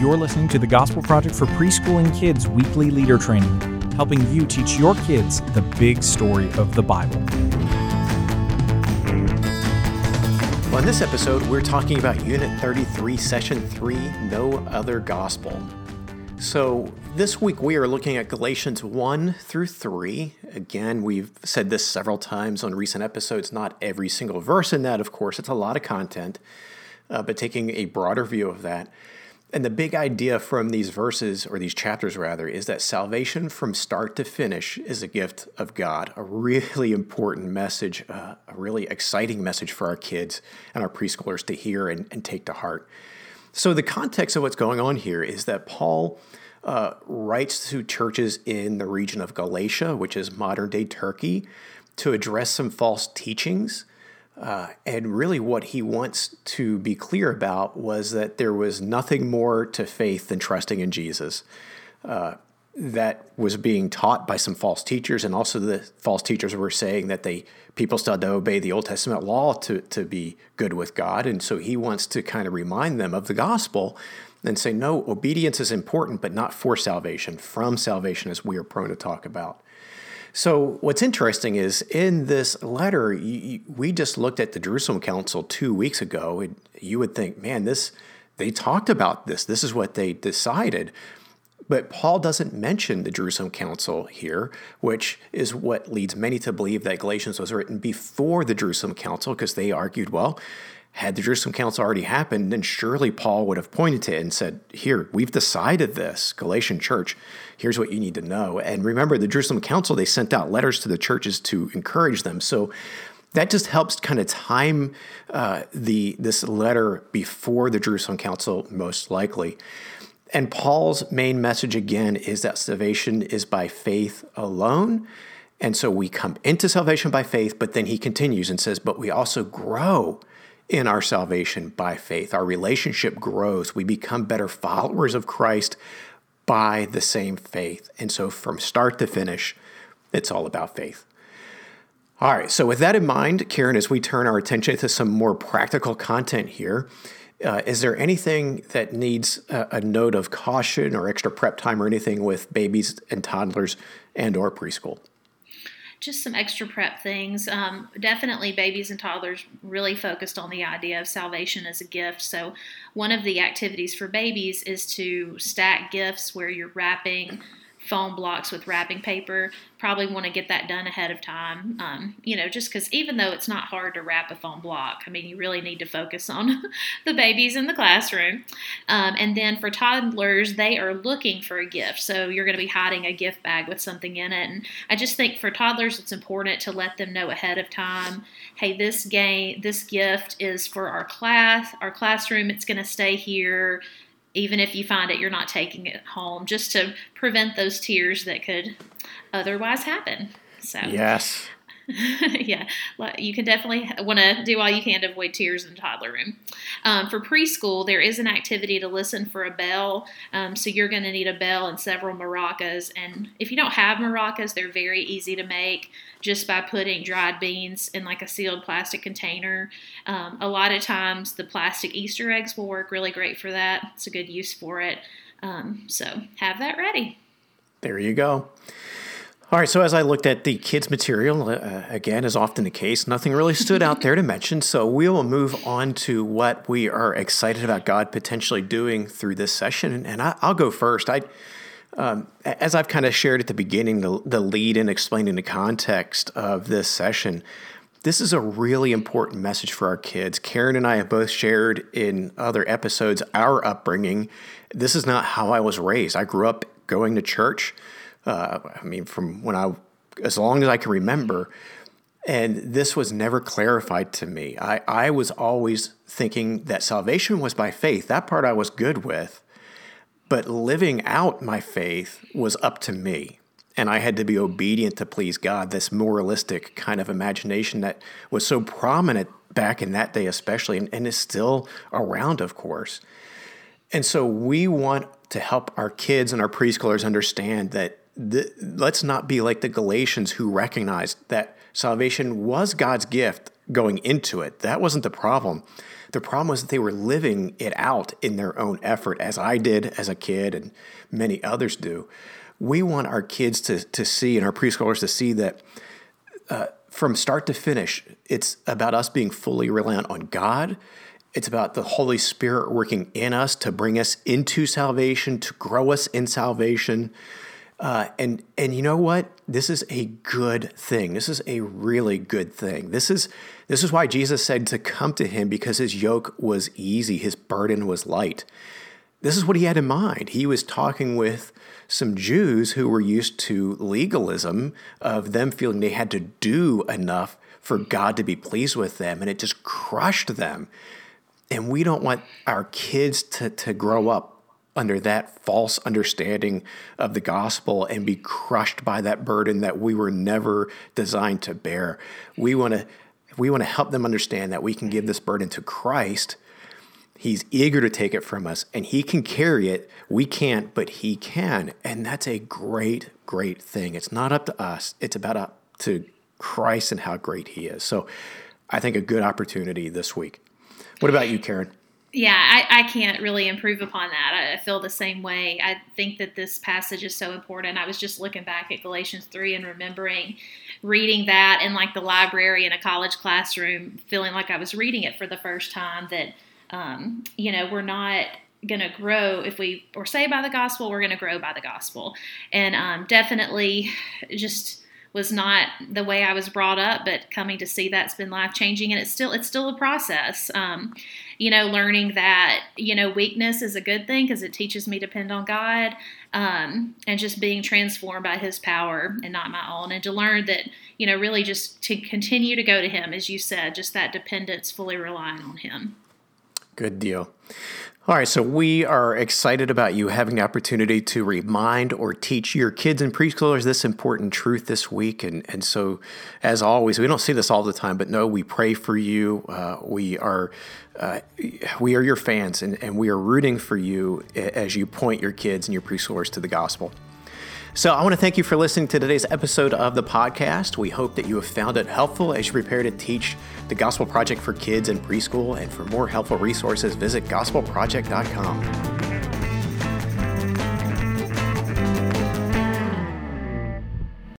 You're listening to the Gospel Project for Preschooling Kids weekly leader training, helping you teach your kids the big story of the Bible. Well, this episode, we're talking about Unit 33, Session 3 No Other Gospel. So, this week we are looking at Galatians 1 through 3. Again, we've said this several times on recent episodes, not every single verse in that, of course, it's a lot of content, uh, but taking a broader view of that. And the big idea from these verses, or these chapters rather, is that salvation from start to finish is a gift of God. A really important message, uh, a really exciting message for our kids and our preschoolers to hear and, and, take to heart. So, the context of what's going on here is that Paul uh, writes to churches in the region of Galatia, which is modern day Turkey, to address some false teachings uh, and really, what he wants to be clear about was that there was nothing more to faith than trusting in Jesus. Uh, that was being taught by some false teachers, and also the false teachers were saying that they people still had to obey the Old Testament law to to be good with God, and so he wants to kind of remind them of the gospel and say, no, obedience is important, but not for salvation, from salvation, as we are prone to talk about. So, what's interesting is in this letter, you, we just looked at the Jerusalem Council two weeks ago, you would think, man, this they talked about this. This is what they decided. But Paul doesn't mention the Jerusalem Council here, which is what leads many to believe that Galatians was written before the Jerusalem Council, because they argued, well, had the Jerusalem Council already happened, then surely Paul would have pointed to it and said, Here, we've decided this, Galatian church. Here's what you need to know. And remember, the Jerusalem Council, they sent out letters to the churches to encourage them. So that just helps kind of time uh, the this letter before the Jerusalem Council, most likely. And Paul's main message again is that salvation is by faith alone. And so we come into salvation by faith, but then he continues and says, but we also grow in our salvation by faith. Our relationship grows. We become better followers of Christ by the same faith. And so from start to finish, it's all about faith. All right, so with that in mind, Karen, as we turn our attention to some more practical content here, uh, is there anything that needs a, a note of caution or extra prep time or anything with babies and toddlers and or preschool? just some extra prep things. Um, definitely, babies and toddlers really focused on the idea of salvation as a gift. So, one of the activities for babies is to stack gifts where you're wrapping foam blocks with wrapping paper. Probably want to get that done ahead of time. Um, you know, just because even though it's not hard to wrap a foam block, I mean, you really need to focus on the babies in the classroom. Um, and then for toddlers, they are looking for a gift. So you're going to be hiding a gift bag with something in it. And I just think for toddlers, it's important to let them know ahead of time hey, this game, this gift is for our class, our classroom, it's going to stay here even if you find it, you're not taking it home, just to prevent those tears that could otherwise happen. So yes, yeah, you can definitely want to do all you can to avoid tears in the toddler room. Um, for preschool, there is an activity to listen for a bell. Um, so you're going to need a bell and several maracas. And if you don't have maracas, they're very easy to make just by putting dried beans in like a sealed plastic container. Um, a lot of times, the plastic Easter eggs will work really great for that. It's a good use for it. Um, so have that ready. There you go. All right, so as I looked at the kids' material, uh, again, as often the case, nothing really stood out there to mention. So we will move on to what we are excited about God potentially doing through this session. And I, will go first. I, um, as I've kind of shared at the beginning, the, the lead in explaining the context of this session, this is a really important message for our kids. Karen and I have both shared in other episodes our upbringing. This is not how I was raised. I grew up going to church. Uh, I mean, from when I, as long as I can remember, and this was never clarified to me. I, I was always thinking that salvation was by faith. That part I was good with. But living out my faith was up to me. And I had to be obedient to please God, this moralistic kind of imagination that was so prominent back in that day, especially, and, and is still around, of course. And so we want to help our kids and our preschoolers understand that let's not be like the Galatians who recognized that salvation was God's gift going into it. That wasn't the problem. The problem was that they were living it out in their own effort, as I did as a kid and many others do. We want our kids to, to see and our preschoolers to see that uh, from start to finish, it's about us being fully reliant on God. It's about the Holy Spirit working in us to bring us into salvation, to grow us in salvation. Uh, and and you know what? This is a good thing. This is a really good thing. This is this is why Jesus said to come to him because his yoke was easy, his burden was light. This is what he had in mind. He was talking with some Jews who were used to legalism of them feeling they had to do enough for God to be pleased with them, and it just crushed them. And we don't want our kids to, to grow up under that false understanding of the gospel and be crushed by that burden that we were never designed to bear. We want to we want to help them understand that we can give this burden to Christ He's eager to take it from us and he can carry it. We can't, but he can. And that's a great, great thing. It's not up to us, it's about up to Christ and how great he is. So I think a good opportunity this week. What about you, Karen? Yeah, I, I can't really improve upon that. I feel the same way. I think that this passage is so important. I was just looking back at Galatians 3 and remembering reading that in like the library in a college classroom, feeling like I was reading it for the first time that um, you know, we're not going to grow if we or say by the gospel we're going to grow by the gospel and um, definitely just was not the way i was brought up but coming to see that's been life changing and it's still it's still a process um, you know learning that you know weakness is a good thing because it teaches me to depend on god um, and just being transformed by his power and not my own and to learn that you know really just to continue to go to him as you said just that dependence fully relying on him Good deal. All right, so we are excited about you having the opportunity to remind or teach your kids and preschoolers this important truth this week. And, and so, as always, we don't see this all the time, but no, we pray for you. Uh, we are uh, we are your fans, and, and we are rooting for you as you point your kids and your preschoolers to the gospel. So, I want to thank you for listening to today's episode of the podcast. We hope that you have found it helpful as you prepare to teach the Gospel Project for kids in preschool. And for more helpful resources, visit gospelproject.com.